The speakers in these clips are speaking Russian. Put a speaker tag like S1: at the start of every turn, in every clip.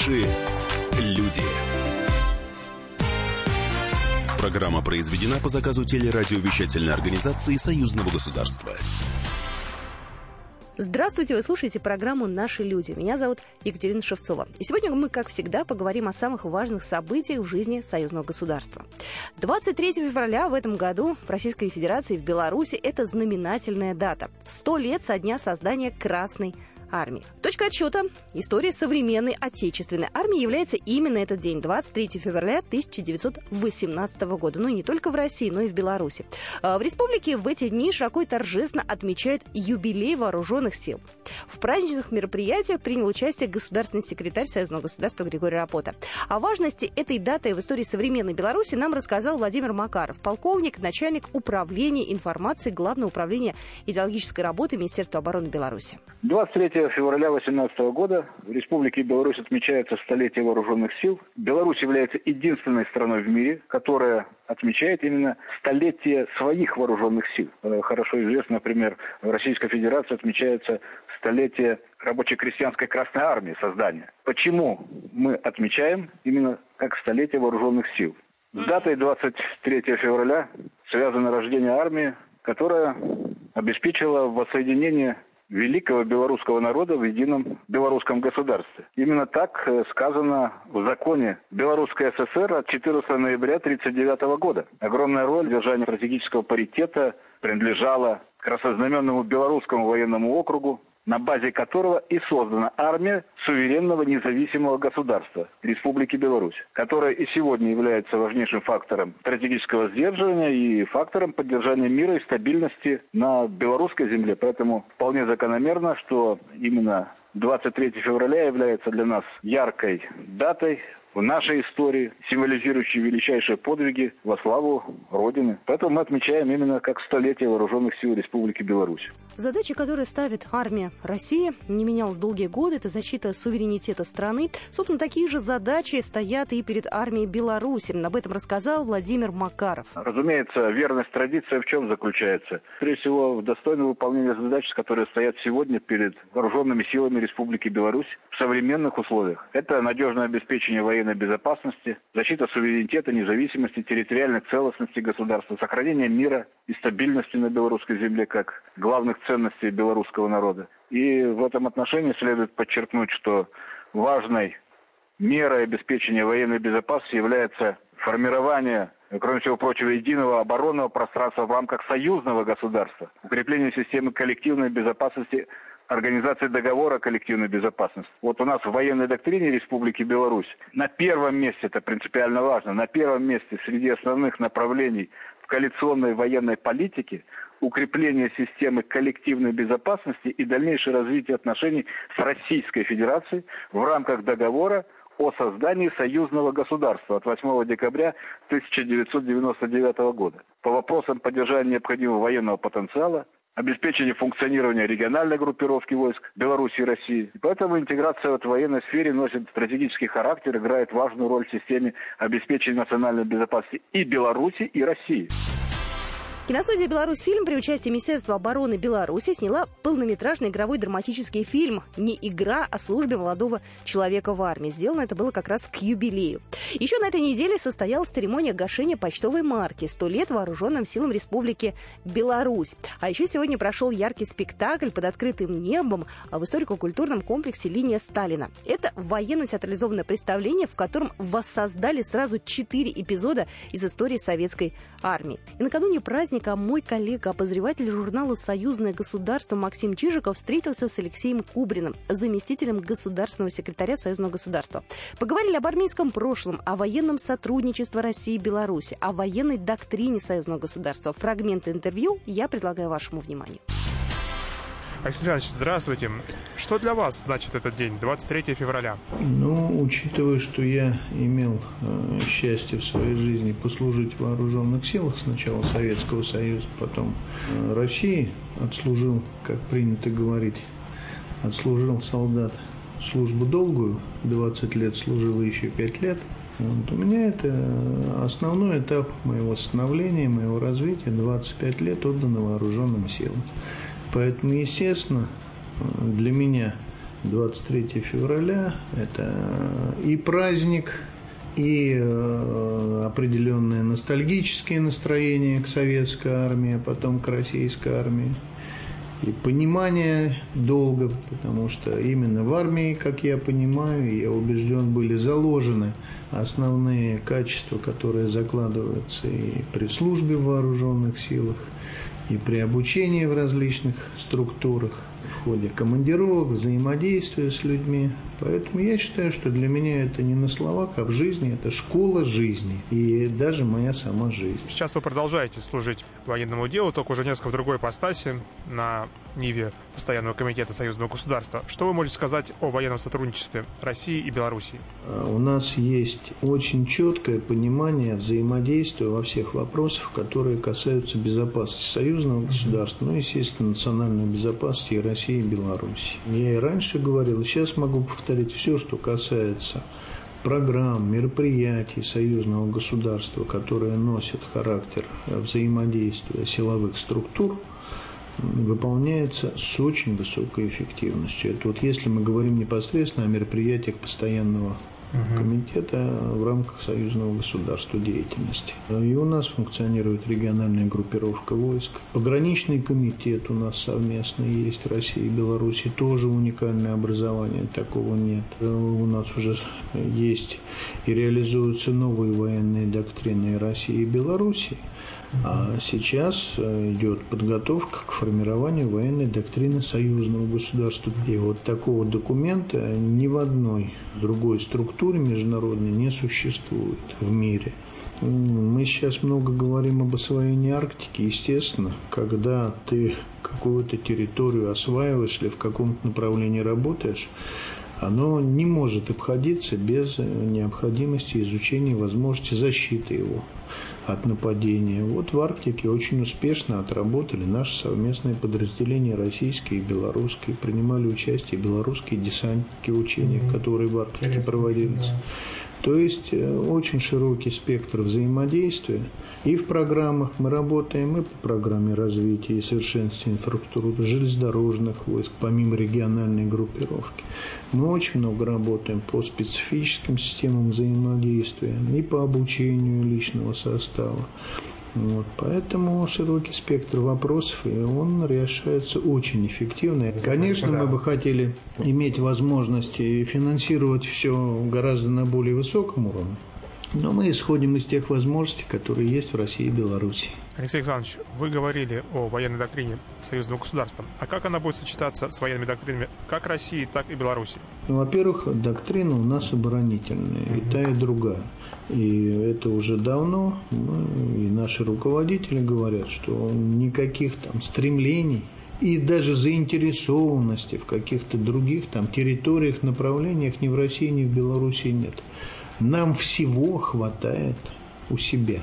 S1: Наши люди. Программа произведена по заказу телерадиовещательной организации Союзного государства.
S2: Здравствуйте, вы слушаете программу «Наши люди». Меня зовут Екатерина Шевцова. И сегодня мы, как всегда, поговорим о самых важных событиях в жизни союзного государства. 23 февраля в этом году в Российской Федерации в Беларуси это знаменательная дата. Сто лет со дня создания Красной армии. Точка отсчета истории современной отечественной армии является именно этот день, 23 февраля 1918 года. Ну и не только в России, но и в Беларуси. А, в республике в эти дни широко и торжественно отмечают юбилей вооруженных сил. В праздничных мероприятиях принял участие государственный секретарь Союзного государства Григорий Рапота. О важности этой даты в истории современной Беларуси нам рассказал Владимир Макаров, полковник, начальник управления информации Главного управления идеологической работы Министерства обороны Беларуси.
S3: 23 февраля 2018 года в Республике Беларусь отмечается столетие вооруженных сил. Беларусь является единственной страной в мире, которая отмечает именно столетие своих вооруженных сил. Э, хорошо известно, например, в Российской Федерации отмечается столетие рабоче-крестьянской Красной Армии создания. Почему мы отмечаем именно как столетие вооруженных сил? С датой 23 февраля связано рождение армии, которая обеспечила воссоединение великого белорусского народа в едином белорусском государстве. Именно так э, сказано в законе Белорусской ССР от 14 ноября 1939 года. Огромная роль в держании стратегического паритета принадлежала краснознаменному белорусскому военному округу, на базе которого и создана армия суверенного независимого государства Республики Беларусь, которая и сегодня является важнейшим фактором стратегического сдерживания и фактором поддержания мира и стабильности на белорусской земле. Поэтому вполне закономерно, что именно 23 февраля является для нас яркой датой, в нашей истории, символизирующей величайшие подвиги во славу Родины. Поэтому мы отмечаем именно как столетие вооруженных сил Республики Беларусь.
S2: Задача, которую ставит армия России, не менялась долгие годы. Это защита суверенитета страны. Собственно, такие же задачи стоят и перед армией Беларуси. Об этом рассказал Владимир Макаров.
S3: Разумеется, верность традиции в чем заключается? Прежде всего, в достойном выполнении задач, которые стоят сегодня перед вооруженными силами Республики Беларусь в современных условиях. Это надежное обеспечение военной военной безопасности, защита суверенитета, независимости, территориальной целостности государства, сохранение мира и стабильности на белорусской земле как главных ценностей белорусского народа. И в этом отношении следует подчеркнуть, что важной мерой обеспечения военной безопасности является формирование кроме всего прочего, единого оборонного пространства в рамках союзного государства, укрепление системы коллективной безопасности Организации договора коллективной безопасности. Вот у нас в военной доктрине Республики Беларусь на первом месте, это принципиально важно, на первом месте среди основных направлений в коалиционной военной политике укрепление системы коллективной безопасности и дальнейшее развитие отношений с Российской Федерацией в рамках договора о создании союзного государства от 8 декабря 1999 года по вопросам поддержания необходимого военного потенциала, обеспечение функционирования региональной группировки войск Беларуси и России. И поэтому интеграция в военной сфере носит стратегический характер, играет важную роль в системе обеспечения национальной безопасности и Беларуси, и России.
S2: Киностудия «Беларусь фильм» при участии Министерства обороны Беларуси сняла полнометражный игровой драматический фильм «Не игра, а службе молодого человека в армии». Сделано это было как раз к юбилею. Еще на этой неделе состоялась церемония гашения почтовой марки «100 лет вооруженным силам Республики Беларусь». А еще сегодня прошел яркий спектакль под открытым небом в историко-культурном комплексе «Линия Сталина». Это военно-театрализованное представление, в котором воссоздали сразу четыре эпизода из истории советской армии. И накануне праздника праздника мой коллега, обозреватель журнала «Союзное государство» Максим Чижиков встретился с Алексеем Кубриным, заместителем государственного секретаря Союзного государства. Поговорили об армейском прошлом, о военном сотрудничестве России и Беларуси, о военной доктрине Союзного государства. Фрагменты интервью я предлагаю вашему вниманию.
S4: Александр Александрович, здравствуйте. Что для вас значит этот день, 23 февраля?
S5: Ну, учитывая, что я имел э, счастье в своей жизни послужить в вооруженных силах, сначала Советского Союза, потом э, России, отслужил, как принято говорить, отслужил солдат службу долгую, 20 лет служил еще 5 лет. Вот. У меня это основной этап моего становления, моего развития, 25 лет отдано вооруженным силам. Поэтому, естественно, для меня 23 февраля – это и праздник, и э, определенное ностальгическое настроение к советской армии, а потом к российской армии. И понимание долга, потому что именно в армии, как я понимаю, я убежден, были заложены основные качества, которые закладываются и при службе в вооруженных силах, и при обучении в различных структурах в ходе командировок, взаимодействия с людьми. Поэтому я считаю, что для меня это не на словах, а в жизни, это школа жизни и даже моя сама жизнь.
S4: Сейчас вы продолжаете служить военному делу, только уже несколько в другой постаси на Ниве Постоянного комитета Союзного государства. Что вы можете сказать о военном сотрудничестве России и Белоруссии?
S5: У нас есть очень четкое понимание взаимодействия во всех вопросах, которые касаются безопасности союзного государства, ну, естественно, национальной безопасности России и Беларуси. Я и раньше говорил, и сейчас могу повторить все, что касается программ, мероприятий союзного государства, которые носят характер взаимодействия силовых структур – выполняется с очень высокой эффективностью. Это вот если мы говорим непосредственно о мероприятиях постоянного комитета в рамках союзного государства деятельности. И у нас функционирует региональная группировка войск. Пограничный комитет у нас совместно есть Россия и Беларусь. Тоже уникальное образование, такого нет. У нас уже есть и реализуются новые военные доктрины России и Беларуси. А сейчас э, идет подготовка к формированию военной доктрины союзного государства. И вот такого документа ни в одной другой структуре международной не существует в мире. Мы сейчас много говорим об освоении Арктики. Естественно, когда ты какую-то территорию осваиваешь или в каком-то направлении работаешь, оно не может обходиться без необходимости изучения возможности защиты его от нападения. Вот в Арктике очень успешно отработали наши совместные подразделения российские и белорусские. Принимали участие белорусские десантники в учениях, которые в Арктике проводились. То есть э, очень широкий спектр взаимодействия. И в программах мы работаем и по программе развития и совершенствования инфраструктуры железнодорожных войск, помимо региональной группировки. Мы очень много работаем по специфическим системам взаимодействия и по обучению личного состава. Вот, поэтому широкий спектр вопросов, и он решается очень эффективно. Конечно, мы бы хотели иметь возможность финансировать все гораздо на более высоком уровне, но мы исходим из тех возможностей, которые есть в России и Беларуси.
S4: Алексей Александрович, вы говорили о военной доктрине союзного государства. А как она будет сочетаться с военными доктринами как России, так и Беларуси?
S5: Ну, во-первых, доктрина у нас оборонительная, и та, и другая. И это уже давно, и наши руководители говорят, что никаких там стремлений и даже заинтересованности в каких-то других там территориях, направлениях ни в России, ни в Беларуси нет. Нам всего хватает у себя.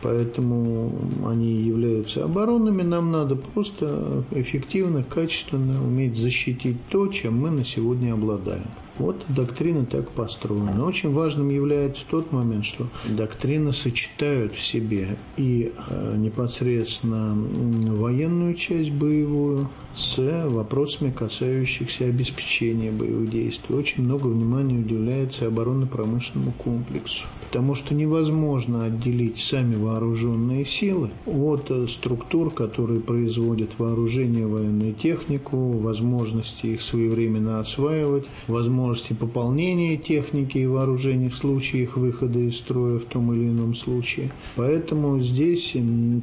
S5: Поэтому они являются оборонными. Нам надо просто эффективно, качественно уметь защитить то, чем мы на сегодня обладаем. Вот доктрина так построена. Очень важным является тот момент, что доктрины сочетают в себе и э, непосредственно военную часть боевую с вопросами, касающихся обеспечения боевых действий. Очень много внимания уделяется оборонно-промышленному комплексу потому что невозможно отделить сами вооруженные силы от э, структур, которые производят вооружение, военную технику, возможности их своевременно осваивать, возможности пополнения техники и вооружений в случае их выхода из строя в том или ином случае. Поэтому здесь,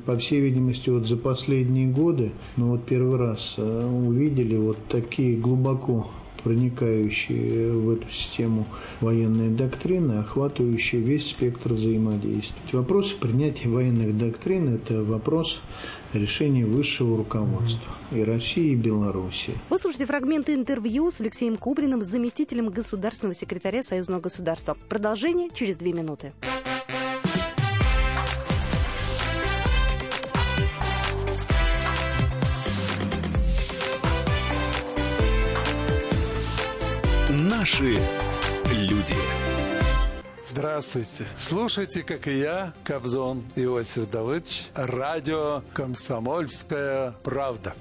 S5: по всей видимости, вот за последние годы, ну вот первый раз э, увидели вот такие глубоко проникающие в эту систему военные доктрины, охватывающие весь спектр взаимодействия. Вопрос принятия военных доктрин – это вопрос решения высшего руководства и России, и Беларуси.
S2: Вы слушаете фрагменты интервью с Алексеем Кубриным, заместителем государственного секретаря Союзного государства. Продолжение через две минуты.
S1: Наши люди.
S6: Здравствуйте. Слушайте, как и я, Кобзон Иосиф Давыдович, радио «Комсомольская правда».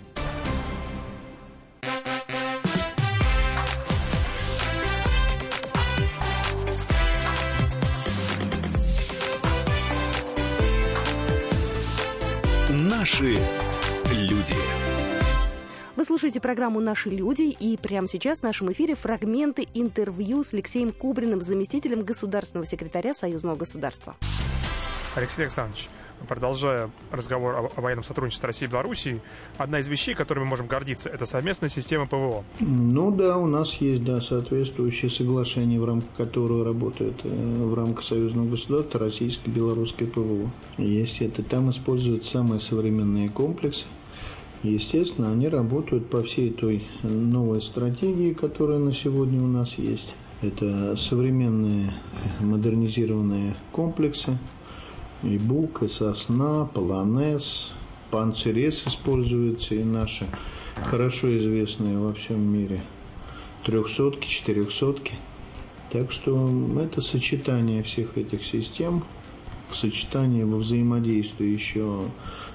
S2: Слушаете программу «Наши люди», и прямо сейчас в нашем эфире фрагменты интервью с Алексеем Кубриным, заместителем государственного секретаря Союзного государства.
S4: Алексей Александрович, продолжая разговор о, о военном сотрудничестве России и Белоруссии, одна из вещей, которыми мы можем гордиться, это совместная система ПВО.
S5: Ну да, у нас есть да, соответствующее соглашение, в рамках которого работает э, в рамках союзного государства российско-белорусское ПВО. Есть это, там используют самые современные комплексы, Естественно, они работают по всей той новой стратегии, которая на сегодня у нас есть. Это современные модернизированные комплексы, и бук, и сосна, полонез, панцирес используются, и наши хорошо известные во всем мире трехсотки, четырехсотки. Так что это сочетание всех этих систем, в сочетании во взаимодействии еще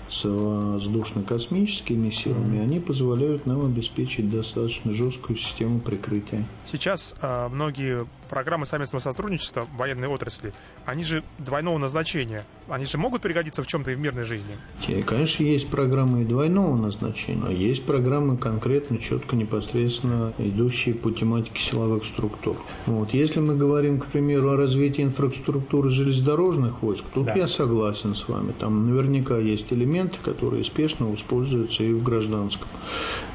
S5: с воздушно-космическими силами, они позволяют нам обеспечить достаточно жесткую систему прикрытия.
S4: Сейчас э, многие программы совместного сотрудничества военной отрасли, они же двойного назначения. Они же могут пригодиться в чем-то и в мирной жизни?
S5: И, конечно, есть программы и двойного назначения, а есть программы конкретно, четко, непосредственно идущие по тематике силовых структур. Вот. Если мы говорим, к примеру, о развитии инфраструктуры железнодорожных войск, тут да. я согласен с вами. Там наверняка есть элементы, которые спешно используются и в гражданском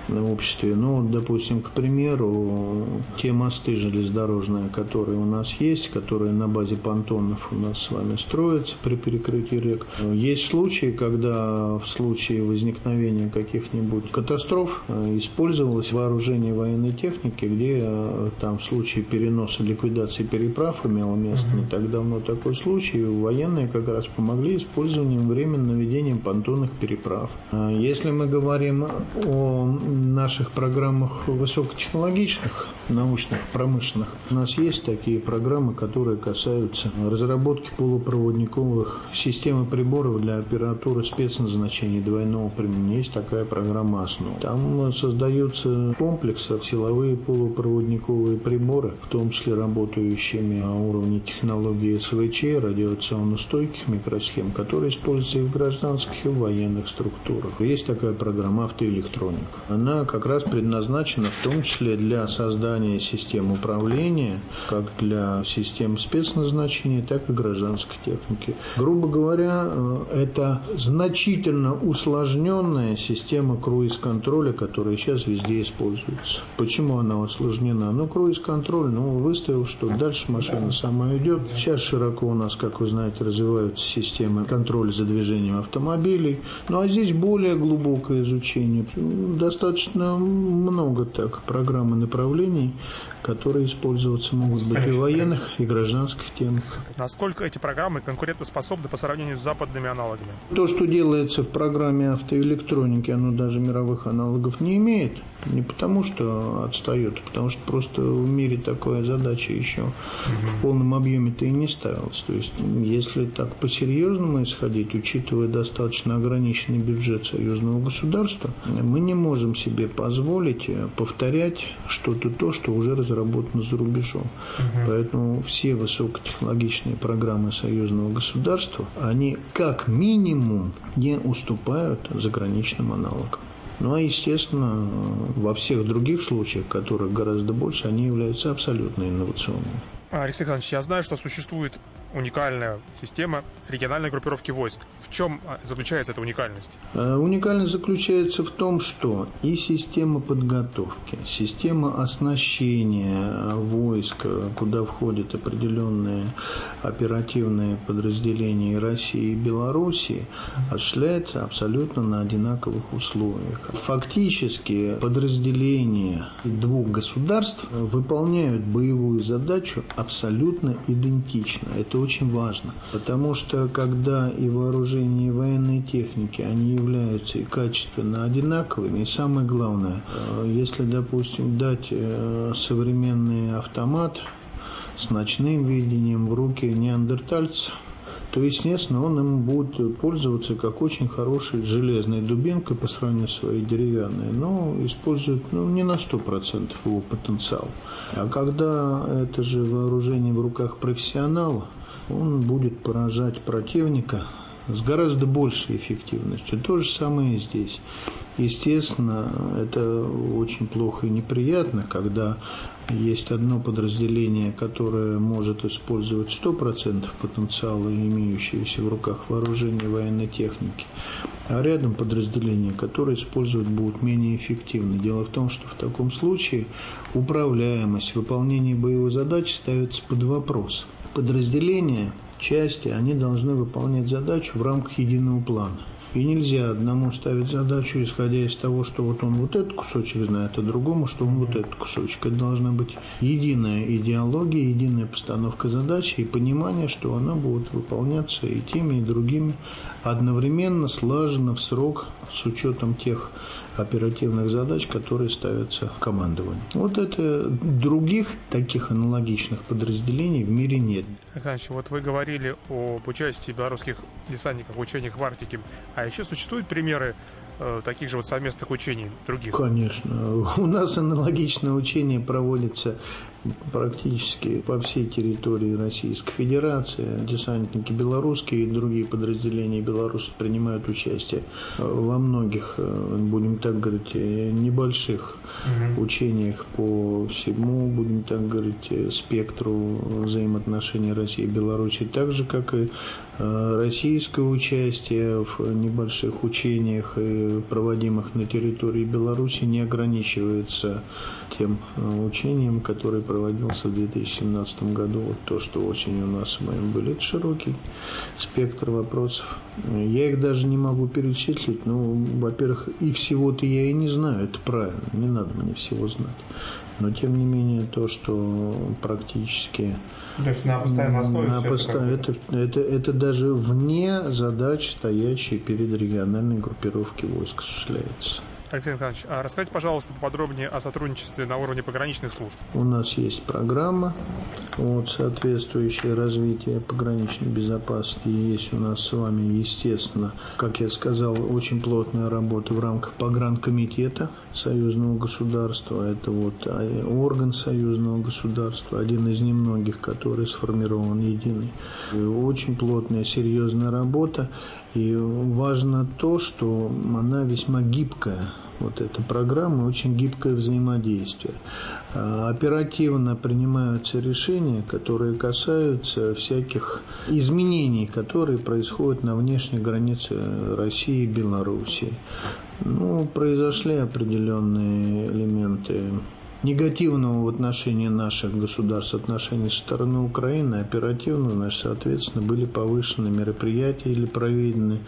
S5: обществе. Ну, допустим, к примеру, те мосты железнодорожные, которые у нас есть, которые на базе понтонов у нас с вами строятся при перекрытии рек. Есть случаи, когда в случае возникновения каких-нибудь катастроф э, использовалось вооружение военной техники, где э, там в случае переноса ликвидации переправ имело место не так давно такой случай, военные как раз помогли использованием временным наведением понтонных переправ. Если мы говорим о наших программах высокотехнологичных, научных, промышленных, у нас есть такие программы, которые касаются разработки полупроводниковых систем и приборов для опературы спецназначения двойного применения. Есть такая программа «Основа». Там создаются комплексы, силовые полупроводниковые приборы, в том числе работающие на уровне технологии СВЧ, радиационно стойких микросхем, которые используются и в гражданских, и в военных структурах. Есть такая программа «Автоэлектроника». Она как раз предназначена в том числе для создания систем управления, как для систем спецназначения, так и гражданской техники. Грубо говоря, э, это значительно усложненная система круиз-контроля, которая сейчас везде используется. Почему она усложнена? Ну, круиз-контроль, ну, выставил, что дальше машина сама идет. Сейчас широко у нас, как вы знаете, развиваются системы контроля за движением автомобилей. Ну, а здесь более глубокое изучение. Достаточно много так программ и направлений, которые использоваться могут быть Конечно. и военных, и гражданских темах.
S4: Насколько эти программы конкурентоспособны по сравнению с западными аналогами?
S5: То, что делается в программе автоэлектроники, оно даже мировых аналогов не имеет. Не потому, что отстает, а потому что просто в мире такая задача еще угу. в полном объеме-то и не ставилась. То есть, если так по-серьезному исходить, учитывая достаточно ограниченный бюджет союзного государства, мы не можем себе позволить повторять что-то то, что уже разработано за рубежом. Угу. Поэтому все высокотехнологичные программы союзного государства, они как минимум не уступают заграничным аналогам. Ну а естественно, во всех других случаях, которых гораздо больше, они являются абсолютно инновационными.
S4: Алексей Александрович, я знаю, что существует уникальная система региональной группировки войск. В чем а, заключается эта уникальность?
S5: Э, уникальность заключается в том, что и система подготовки, система оснащения войск, куда входят определенные оперативные подразделения России и Белоруссии, осуществляется абсолютно на одинаковых условиях. Фактически подразделения двух государств выполняют боевую задачу абсолютно идентично. Это очень важно, потому что когда и вооружение, и военные техники, они являются и качественно одинаковыми, и самое главное, э, если, допустим, дать э, современный автомат с ночным видением в руки неандертальца, то, естественно, он им будет пользоваться как очень хорошей железной дубинкой по сравнению с своей деревянной, но использует ну, не на 100% его потенциал. А когда это же вооружение в руках профессионала, он будет поражать противника с гораздо большей эффективностью. То же самое и здесь. Естественно, это очень плохо и неприятно, когда есть одно подразделение, которое может использовать 100% потенциала, имеющегося в руках вооружения военной техники, а рядом подразделения, которые использовать будут менее эффективно. Дело в том, что в таком случае управляемость выполнения боевой задачи ставится под вопрос. Подразделения, части, они должны выполнять задачу в рамках единого плана. И нельзя одному ставить задачу, исходя из того, что вот он вот этот кусочек знает, а другому, что он вот этот кусочек. Это должна быть единая идеология, единая постановка задачи и понимание, что она будет выполняться и теми, и другими одновременно, слаженно, в срок, с учетом тех оперативных задач, которые ставятся командованием. Вот это других таких аналогичных подразделений в мире нет.
S4: Александр, вот вы говорили об участии белорусских десантников в учениях в Арктике. А еще существуют примеры Э, таких же вот совместных учений других?
S5: Конечно. У нас аналогичное учение проводится практически по всей территории Российской Федерации. Десантники белорусские и другие подразделения белорусов принимают участие во многих, э, будем так говорить, э, небольших угу. учениях по всему, будем так говорить, спектру взаимоотношений России и Беларуси, так же, как и российское участие в небольших учениях и проводимых на территории Беларуси, не ограничивается тем э, учением, которое проводился в 2017 году. Вот то, что осенью у нас в моем были, это широкий спектр вопросов. Я их даже не могу перечислить. Ну, во-первых, и всего-то я и не знаю, это правильно, не надо мне всего знать. Но, тем не менее, то, что практически...
S4: То есть на постоянной основе
S5: на пост... это, это, это, это даже вне задач, стоящей перед региональной группировкой войск осуществляется.
S4: Алексей Николаевич, а расскажите, пожалуйста, поподробнее о сотрудничестве на уровне пограничных служб.
S5: У нас есть программа, вот, соответствующее развитие пограничной безопасности. Есть у нас с вами, естественно, как я сказал, очень плотная работа в рамках погранкомитета союзного государства. Это вот а, орган союзного государства, один из немногих, который сформирован единый. Очень плотная, серьезная работа. И важно то, что она весьма гибкая вот эта программа, очень гибкое взаимодействие. А, оперативно принимаются решения, которые касаются всяких изменений, которые происходят на внешней границе России и Белоруссии. Ну, произошли определенные элементы негативного в отношении наших государств, отношений со стороны Украины, оперативно, значит, соответственно, были повышены мероприятия или проведены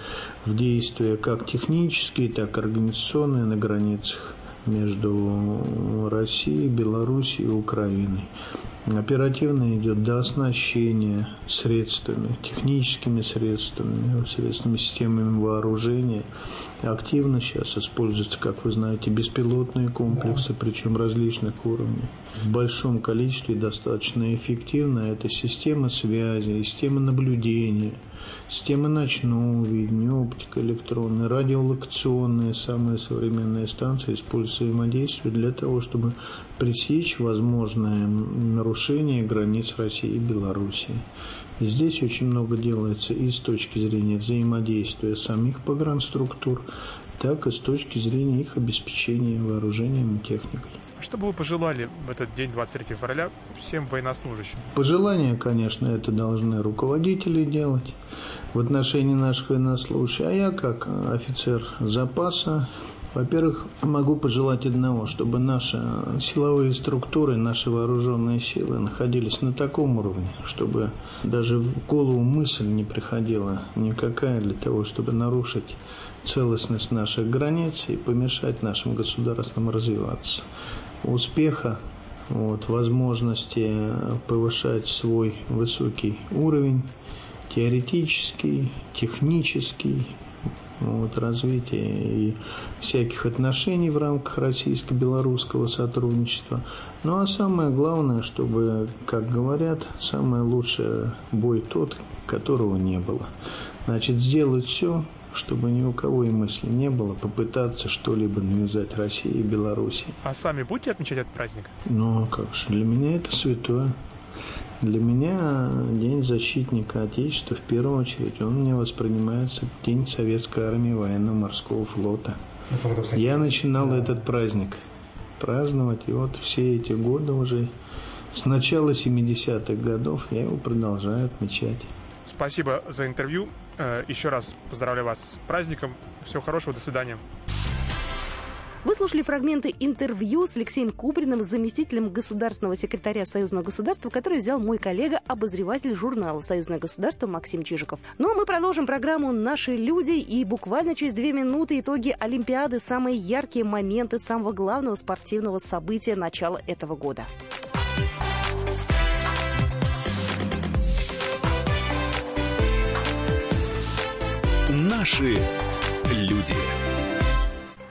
S5: в действия как технические, так и организационные на границах между Россией, Белоруссией и Украиной. Оперативно идет до оснащения средствами, техническими средствами, средствами системами вооружения – Активно сейчас используются, как вы знаете, беспилотные комплексы, причем различных уровней. В большом количестве достаточно эффективно. Это система связи, система наблюдения, система ночного видения, оптика электронная, радиолокационные, самые современные станции используют взаимодействие для того, чтобы пресечь возможное нарушение границ России и Белоруссии. Здесь очень много делается и с точки зрения взаимодействия самих погранструктур, так и с точки зрения их обеспечения вооружением и техникой.
S4: Что бы вы пожелали в этот день, 23 февраля, всем военнослужащим?
S5: Пожелания, конечно, это должны руководители делать в отношении наших военнослужащих. А я, как офицер запаса, во-первых, могу пожелать одного, чтобы наши силовые структуры, наши вооруженные силы находились на таком уровне, чтобы даже в голову мысль не приходила никакая для того, чтобы нарушить целостность наших границ и помешать нашим государствам развиваться. Успеха, вот, возможности повышать свой высокий уровень, теоретический, технический, вот, развития и всяких отношений в рамках российско-белорусского сотрудничества. Ну а самое главное, чтобы, как говорят, самое лучшее бой тот, которого не было. Значит, сделать все, чтобы ни у кого и мысли не было попытаться что-либо навязать России и Беларуси.
S4: А сами будете отмечать этот праздник?
S5: Ну, а как же, для меня это святое. Для меня День защитника Отечества в первую очередь, он мне воспринимается День Советской Армии Военно-Морского флота. Я начинал этот праздник праздновать, и вот все эти годы уже с начала 70-х годов я его продолжаю отмечать.
S4: Спасибо за интервью. Э, еще раз поздравляю вас с праздником. Всего хорошего, до свидания.
S2: Вы слушали фрагменты интервью с Алексеем Куприным, заместителем государственного секретаря Союзного государства, который взял мой коллега, обозреватель журнала «Союзное государство» Максим Чижиков. Ну а мы продолжим программу «Наши люди» и буквально через две минуты итоги Олимпиады, самые яркие моменты самого главного спортивного события начала этого года.
S1: Наши люди.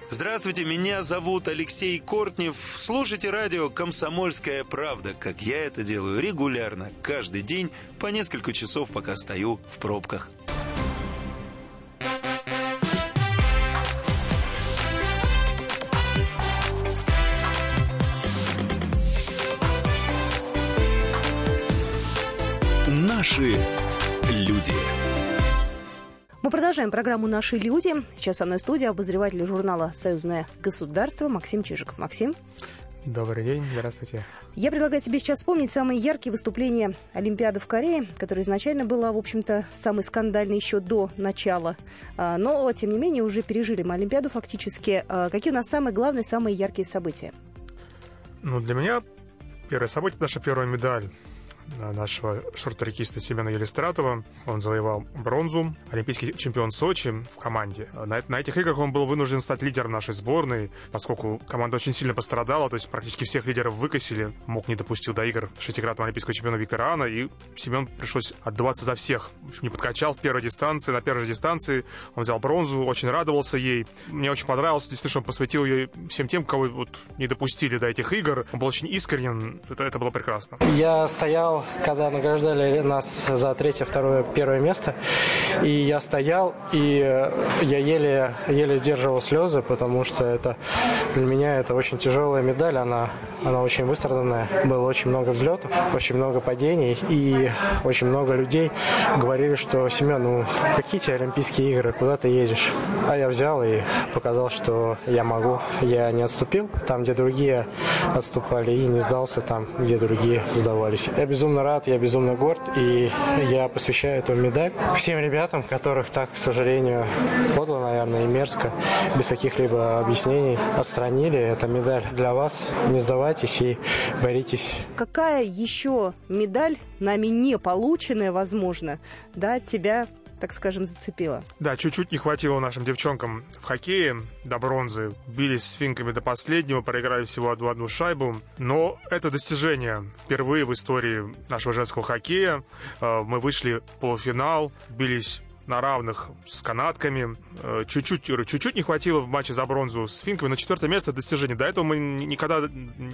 S7: Здравствуйте, меня зовут Алексей Кортнев. Слушайте радио «Комсомольская правда», как я это делаю регулярно, каждый день, по несколько часов, пока стою в пробках.
S1: Наши люди.
S2: Мы продолжаем программу «Наши люди». Сейчас со мной в студии обозреватель журнала «Союзное государство» Максим Чижиков. Максим.
S4: Добрый день, здравствуйте.
S2: Я предлагаю тебе сейчас вспомнить самые яркие выступления Олимпиады в Корее, которая изначально была, в общем-то, самой скандальной еще до начала. А, но, тем не менее, уже пережили мы Олимпиаду фактически. А, какие у нас самые главные, самые яркие события?
S4: Ну, для меня первое событие — наша первая медаль нашего шорт-трекиста Семена Елистратова. Он завоевал бронзу. Олимпийский чемпион Сочи в команде. На, на этих играх он был вынужден стать лидером нашей сборной, поскольку команда очень сильно пострадала, то есть практически всех лидеров выкосили. Мог не допустил до игр шестикратного олимпийского чемпиона Виктора Ана, и Семен пришлось отдаваться за всех. В общем, не подкачал в первой дистанции. На первой дистанции он взял бронзу, очень радовался ей. Мне очень понравилось, действительно, что он посвятил ей всем тем, кого вот не допустили до этих игр. Он был очень искренен, это, это было прекрасно.
S8: Я стоял когда награждали нас за третье, второе, первое место. И я стоял, и э, я еле, еле сдерживал слезы, потому что это для меня это очень тяжелая медаль. Она, она очень выстраданная. Было очень много взлетов, очень много падений. И очень много людей говорили, что Семен, ну какие тебе Олимпийские игры, куда ты едешь? А я взял и показал, что я могу. Я не отступил там, где другие отступали, и не сдался там, где другие сдавались. Я безумно рад, я безумно горд, и я посвящаю эту медаль всем ребятам, которых так, к сожалению, подло, наверное, и мерзко, без каких-либо объяснений отстранили. Эта медаль для вас. Не сдавайтесь и боритесь.
S2: Какая еще медаль, нами не полученная, возможно, да, тебя так скажем, зацепило.
S4: Да, чуть-чуть не хватило нашим девчонкам в хоккее до бронзы. Бились с финками до последнего, проиграли всего одну, одну шайбу. Но это достижение. Впервые в истории нашего женского хоккея э, мы вышли в полуфинал, бились на равных с канатками. Э, чуть-чуть, чуть-чуть не хватило в матче за бронзу с финками, но четвертое место достижение. До этого мы никогда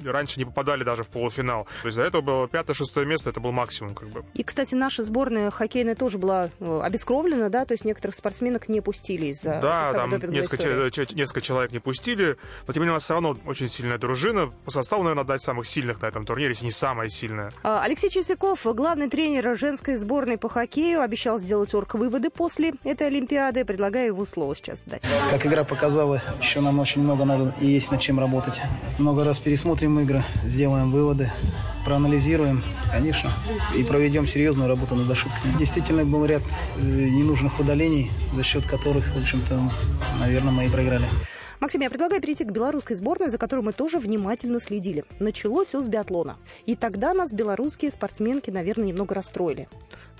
S4: раньше не попадали даже в полуфинал. То есть до этого было пятое-шестое место, это был максимум как бы.
S2: И, кстати, наша сборная хоккейная тоже была э, обескровлена, да, то есть некоторых спортсменок не пустили из-за
S4: Да, там несколько, несколько человек не пустили, но тем не менее у нас все равно очень сильная дружина. По составу, наверное, отдать самых сильных на этом турнире, если не самая сильная.
S2: А, Алексей Чесяков, главный тренер женской сборной по хоккею, обещал сделать орг-выводы после этой Олимпиады. Предлагаю его слово сейчас дать.
S9: Как игра показала, еще нам очень много надо и есть над чем работать. Много раз пересмотрим игры, сделаем выводы, проанализируем, конечно, и проведем серьезную работу над ошибками. Действительно, был ряд э, ненужных удалений, за счет которых, в общем-то, наверное, мы и проиграли.
S2: Максим, я предлагаю перейти к белорусской сборной, за которой мы тоже внимательно следили. Началось все с биатлона. И тогда нас белорусские спортсменки, наверное, немного расстроили.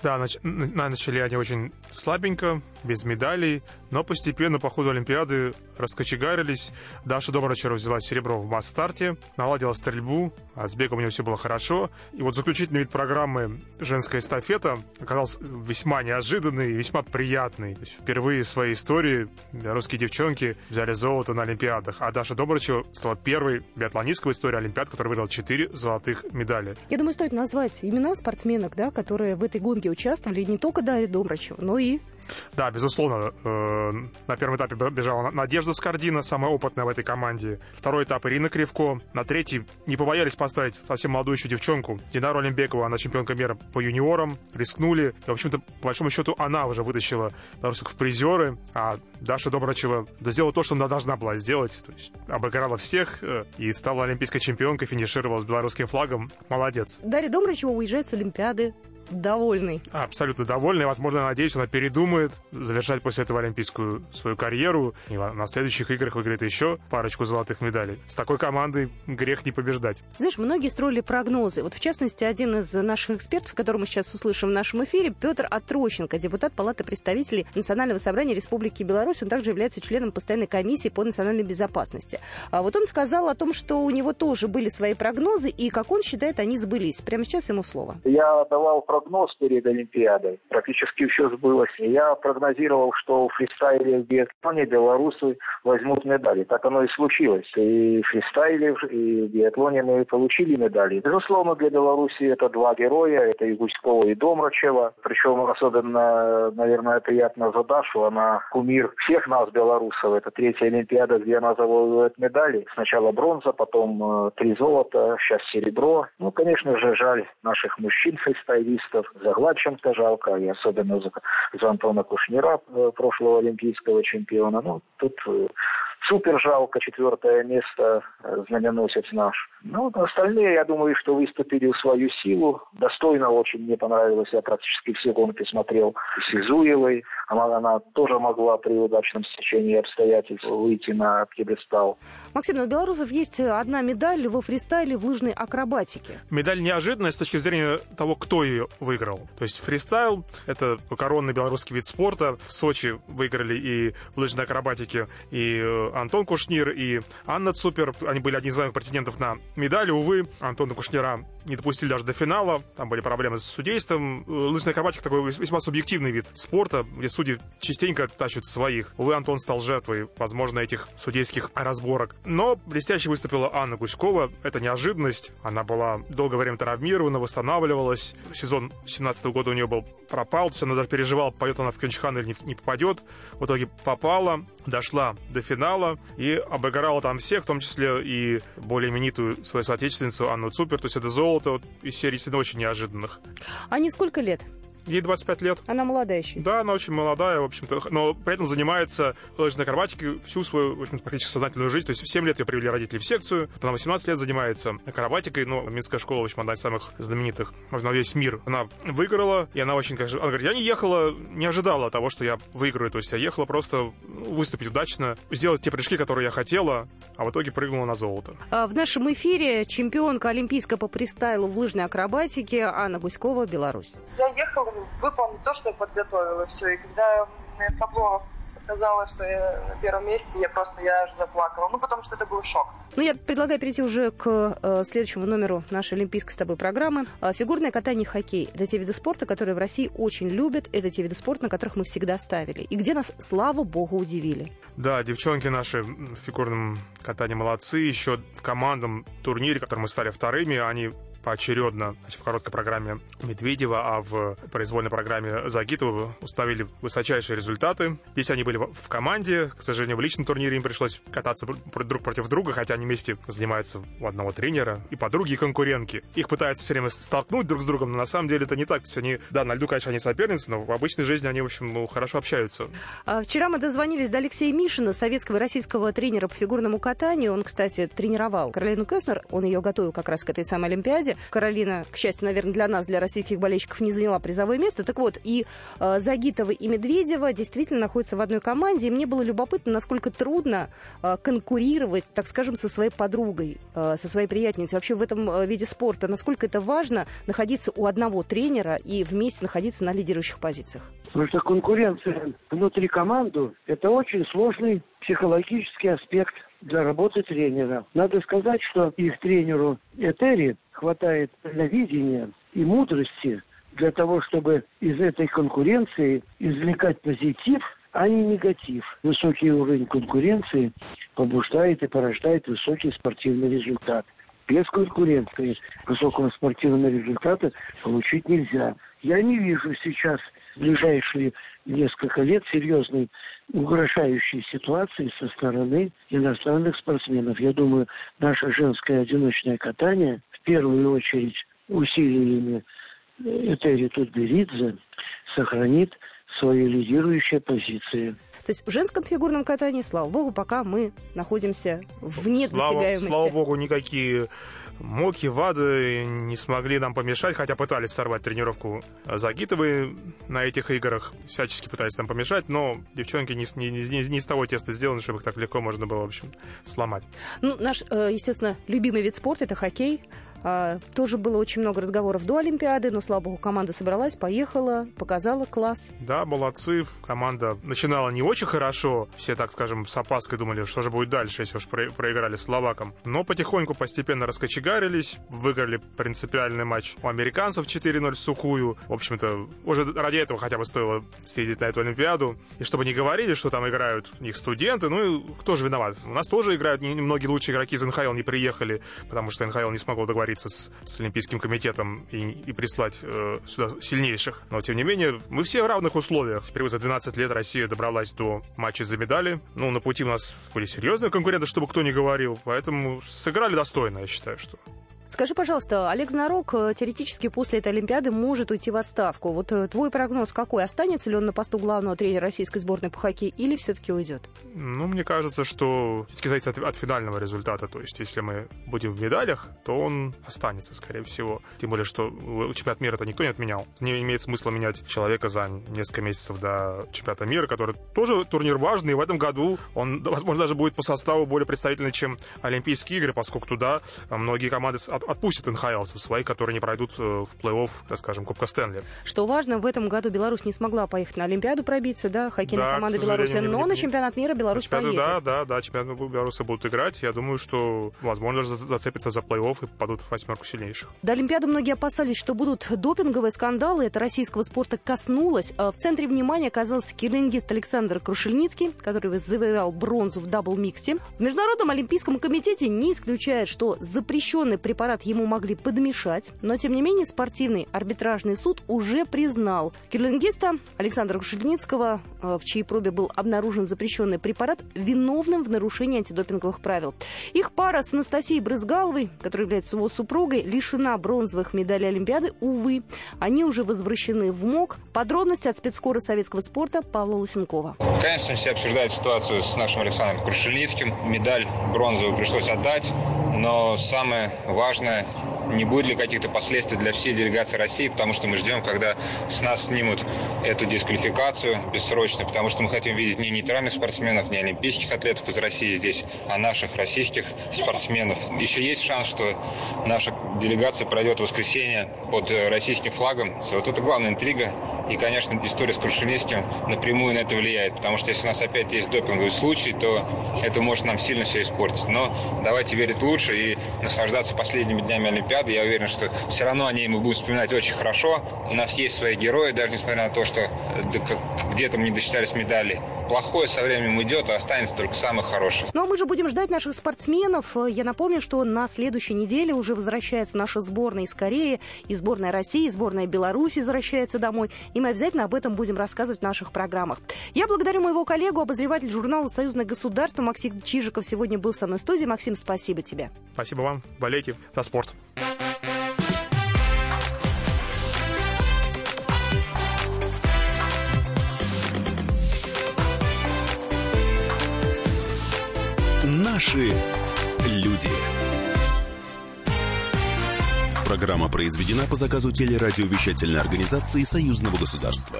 S4: Да, нач- начали они очень слабенько, без медалей, но постепенно по ходу Олимпиады раскочегарились. Даша Добрачева взяла серебро в масс-старте, наладила стрельбу, а с бегом у нее все было хорошо. И вот заключительный вид программы «Женская эстафета» оказался весьма неожиданный и весьма приятный. То есть впервые в своей истории белорусские девчонки взяли золото на Олимпиадах, а Даша Добрачева стала первой биатлонисткой в истории Олимпиад, которая выиграла четыре золотых медали.
S2: Я думаю, стоит назвать имена спортсменок, да, которые в этой гонке участвовали, не только Дарья Добрачева, но и
S4: Да, безусловно. Э, на первом этапе бежала Надежда Скордина, самая опытная в этой команде. Второй этап Ирина Кривко. На третий не побоялись поставить совсем молодую еще девчонку. Динару Олимбекова, она чемпионка мира по юниорам. Рискнули. И, в общем-то, по большому счету, она уже вытащила белорусов в призеры. А Даша Добрачева сделала то, что она должна была сделать. То есть обыграла всех э, и стала олимпийской чемпионкой, финишировала с белорусским флагом. Молодец.
S2: Дарья Добрачева уезжает с Олимпиады довольный.
S4: Абсолютно довольный. Возможно, надеюсь, она передумает завершать после этого олимпийскую свою карьеру. И на следующих играх выиграет еще парочку золотых медалей. С такой командой грех не побеждать.
S2: Знаешь, многие строили прогнозы. Вот, в частности, один из наших экспертов, которого мы сейчас услышим в нашем эфире, Петр Отрощенко, депутат Палаты представителей Национального собрания Республики Беларусь. Он также является членом постоянной комиссии по национальной безопасности. А вот он сказал о том, что у него тоже были свои прогнозы, и, как он считает, они сбылись. Прямо сейчас ему слово.
S10: Я давал прогноз перед Олимпиадой. Практически все сбылось. Я прогнозировал, что в фристайле в биатлоне белорусы возьмут медали. Так оно и случилось. И в фристайле, и в биатлоне мы получили медали. Безусловно, для Беларуси это два героя. Это и Гуськова, и Домрачева. Причем особенно, наверное, приятно за Дашу. Она кумир всех нас, белорусов. Это третья Олимпиада, где она завоевывает медали. Сначала бронза, потом э, три золота, сейчас серебро. Ну, конечно же, жаль наших мужчин-фристайлистов футболистов. За Гладченко жалко, и особенно за, за Антона Кушнира, э, прошлого олимпийского чемпиона. Ну, тут э, супер жалко, четвертое место, э, знаменосец наш. Ну, остальные, я думаю, что выступили в свою силу. Достойно очень мне понравилось. Я практически все гонки смотрел с Изуевой. Она, она тоже могла при удачном стечении обстоятельств выйти на пьедестал.
S2: Максим, ну, у белорусов есть одна медаль во фристайле в лыжной акробатике.
S4: Медаль неожиданная с точки зрения того, кто ее выиграл. То есть фристайл — это коронный белорусский вид спорта. В Сочи выиграли и в лыжной акробатике, и э, Антон Кушнир, и Анна Цупер. Они были одни из главных претендентов на медали. Увы, Антона Кушнира не допустили даже до финала. Там были проблемы с судейством. Лыжная акробатика такой весьма субъективный вид спорта, где судьи частенько тащат своих. Увы, Антон стал жертвой, возможно, этих судейских разборок. Но блестяще выступила Анна Гуськова. Это неожиданность. Она была долгое время травмирована, восстанавливалась. Сезон 17 года у нее был пропал. То есть она даже переживала, попадет она в Кёнчхан или не, не попадет. В итоге попала, дошла до финала и обыграла там всех, в том числе и более именитую свою соотечественницу Анну Цупер. То есть это золото золото вот, из серии действительно очень неожиданных.
S2: А не сколько лет?
S4: Ей 25 лет.
S2: Она молодая еще.
S4: Да, она очень молодая, в общем-то, но при этом занимается лыжной акробатикой всю свою, в общем практически сознательную жизнь. То есть в 7 лет ее привели родители в секцию, она 18 лет занимается акробатикой, но Минская школа, в общем, одна из самых знаменитых на весь мир. Она выиграла, и она очень, конечно, она говорит, я не ехала, не ожидала того, что я выиграю. То есть я ехала просто выступить удачно, сделать те прыжки, которые я хотела, а в итоге прыгнула на золото.
S2: А в нашем эфире чемпионка олимпийская по фристайлу в лыжной акробатике Анна Гуськова, Беларусь.
S11: Я ехала выполнить то, что я подготовила, все. И когда мне табло показала, что я на первом месте, я просто, я аж заплакала. Ну, потому что это был шок.
S2: Ну, я предлагаю перейти уже к э, следующему номеру нашей олимпийской с тобой программы. Э, фигурное катание и хоккей. Это те виды спорта, которые в России очень любят. Это те виды спорта, на которых мы всегда ставили. И где нас, слава богу, удивили.
S4: Да, девчонки наши в фигурном катании молодцы. Еще в командном турнире, в котором мы стали вторыми, они поочередно значит, в короткой программе Медведева, а в произвольной программе Загитова установили высочайшие результаты. Здесь они были в команде. К сожалению, в личном турнире им пришлось кататься друг против друга, хотя они вместе занимаются у одного тренера. И подруги, и конкурентки. Их пытаются все время столкнуть друг с другом, но на самом деле это не так. То есть они, да, на льду, конечно, они соперницы, но в обычной жизни они, в общем, ну, хорошо общаются.
S2: А вчера мы дозвонились до Алексея Мишина, советского и российского тренера по фигурному катанию. Он, кстати, тренировал Каролину Кеснер. Он ее готовил как раз к этой самой Олимпиаде. Олимпиаде. Каролина, к счастью, наверное, для нас, для российских болельщиков, не заняла призовое место. Так вот, и э, Загитова, и Медведева действительно находятся в одной команде. И мне было любопытно, насколько трудно э, конкурировать, так скажем, со своей подругой, э, со своей приятельницей. Вообще в этом э, виде спорта, насколько это важно находиться у одного тренера и вместе находиться на лидирующих позициях?
S12: Потому что конкуренция внутри команды – это очень сложный психологический аспект для работы тренера. Надо сказать, что их тренеру Этери хватает видения и мудрости для того, чтобы из этой конкуренции извлекать позитив, а не негатив. Высокий уровень конкуренции побуждает и порождает высокий спортивный результат. Без конкуренции высокого спортивного результата получить нельзя. Я не вижу сейчас в ближайшие несколько лет серьезной угрожающей ситуации со стороны иностранных спортсменов. Я думаю, наше женское одиночное катание в первую очередь усилиями Этери Тутберидзе сохранит свои лидирующие позиции.
S2: То есть в женском фигурном катании, слава богу, пока мы находимся вне
S4: слава,
S2: досягаемости.
S4: Слава богу, никакие Моки, Вады не смогли нам помешать, хотя пытались сорвать тренировку Загитовой на этих играх, всячески пытались нам помешать, но девчонки не, не, не, не из того теста сделаны, чтобы их так легко можно было, в общем, сломать.
S2: Ну, наш, э, естественно, любимый вид спорта — это хоккей. А, тоже было очень много разговоров до Олимпиады, но, слава богу, команда собралась, поехала, показала класс.
S4: Да, молодцы. Команда начинала не очень хорошо. Все, так скажем, с опаской думали, что же будет дальше, если уж проиграли словакам. Но потихоньку, постепенно раскочегарились, выиграли принципиальный матч у американцев 4-0 в сухую. В общем-то, уже ради этого хотя бы стоило съездить на эту Олимпиаду. И чтобы не говорили, что там играют у них студенты, ну и кто же виноват? У нас тоже играют, многие лучшие игроки из НХЛ не приехали, потому что НХЛ не смогло договориться договориться с, с Олимпийским комитетом и, и прислать э, сюда сильнейших. Но, тем не менее, мы все в равных условиях. Впервые за 12 лет Россия добралась до матча за медали. Ну, на пути у нас были серьезные конкуренты, чтобы кто ни говорил. Поэтому сыграли достойно, я считаю, что.
S2: Скажи, пожалуйста, Олег Знарок э, теоретически после этой Олимпиады может уйти в отставку. Вот э, твой прогноз какой? Останется ли он на посту главного тренера российской сборной по хоккею или все-таки уйдет?
S4: Ну, мне кажется, что все-таки зависит от, от финального результата. То есть, если мы будем в медалях, то он останется, скорее всего. Тем более, что чемпионат мира-то никто не отменял. Не имеет смысла менять человека за несколько месяцев до чемпионата мира, который тоже турнир важный. И в этом году он, возможно, даже будет по составу более представительный, чем Олимпийские игры, поскольку туда многие команды отпустят НХЛ свои, которые не пройдут э, в плей-офф, так скажем, Кубка Стэнли.
S2: Что важно, в этом году Беларусь не смогла поехать на Олимпиаду пробиться, да, хоккейная да, команда Беларуси, но не, на чемпионат мира Беларусь поедет.
S4: Да, да, да, чемпионат Беларуси будут играть. Я думаю, что, возможно, зацепятся за плей-офф и попадут в восьмерку сильнейших.
S2: До Олимпиады многие опасались, что будут допинговые скандалы. Это российского спорта коснулось. А в центре внимания оказался кёрлингист Александр Крушельницкий, который завоевал бронзу в дабл-миксе. В Международном олимпийском комитете не исключает, что запрещенный препарат препарат ему могли подмешать, но тем не менее спортивный арбитражный суд уже признал кёрлингиста Александра Кушельницкого, в чьей пробе был обнаружен запрещенный препарат, виновным в нарушении антидопинговых правил. Их пара с Анастасией Брызгаловой, которая является его супругой, лишена бронзовых медалей Олимпиады. Увы, они уже возвращены в МОК. Подробности от спецкора советского спорта Павла Лысенкова.
S13: Конечно, все обсуждают ситуацию с нашим Александром Крушельницким. Медаль бронзовую пришлось отдать, но самое важное важно, не будет ли каких-то последствий для всей делегации России, потому что мы ждем, когда с нас снимут эту дисквалификацию бессрочно, потому что мы хотим видеть не нейтральных спортсменов, не олимпийских атлетов из России здесь, а наших российских спортсменов. Еще есть шанс, что наша делегация пройдет в воскресенье под российским флагом. Вот это главная интрига. И, конечно, история с Крушельницким напрямую на это влияет, потому что если у нас опять есть допинговый случай, то это может нам сильно все испортить. Но давайте верить лучше и наслаждаться последними днями Олимпиады. Я уверен, что все равно о ней мы будем вспоминать очень хорошо. У нас есть свои герои, даже несмотря на то, что э, где-то мы не досчитались медали. Плохое со временем уйдет, а останется только самое хорошее.
S2: Ну а мы же будем ждать наших спортсменов. Я напомню, что на следующей неделе уже возвращается наша сборная из Кореи, и сборная России, и сборная Беларуси возвращается домой. И мы обязательно об этом будем рассказывать в наших программах. Я благодарю моего коллегу, обозреватель журнала «Союзное государство» Максим Чижиков сегодня был со мной в студии. Максим, спасибо тебе.
S4: Спасибо вам. Болейте за спорт.
S1: Наши люди. Программа произведена по заказу телерадиовещательной организации Союзного государства.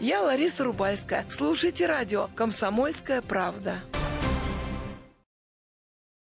S14: Я Лариса Рубальская. Слушайте радио «Комсомольская правда».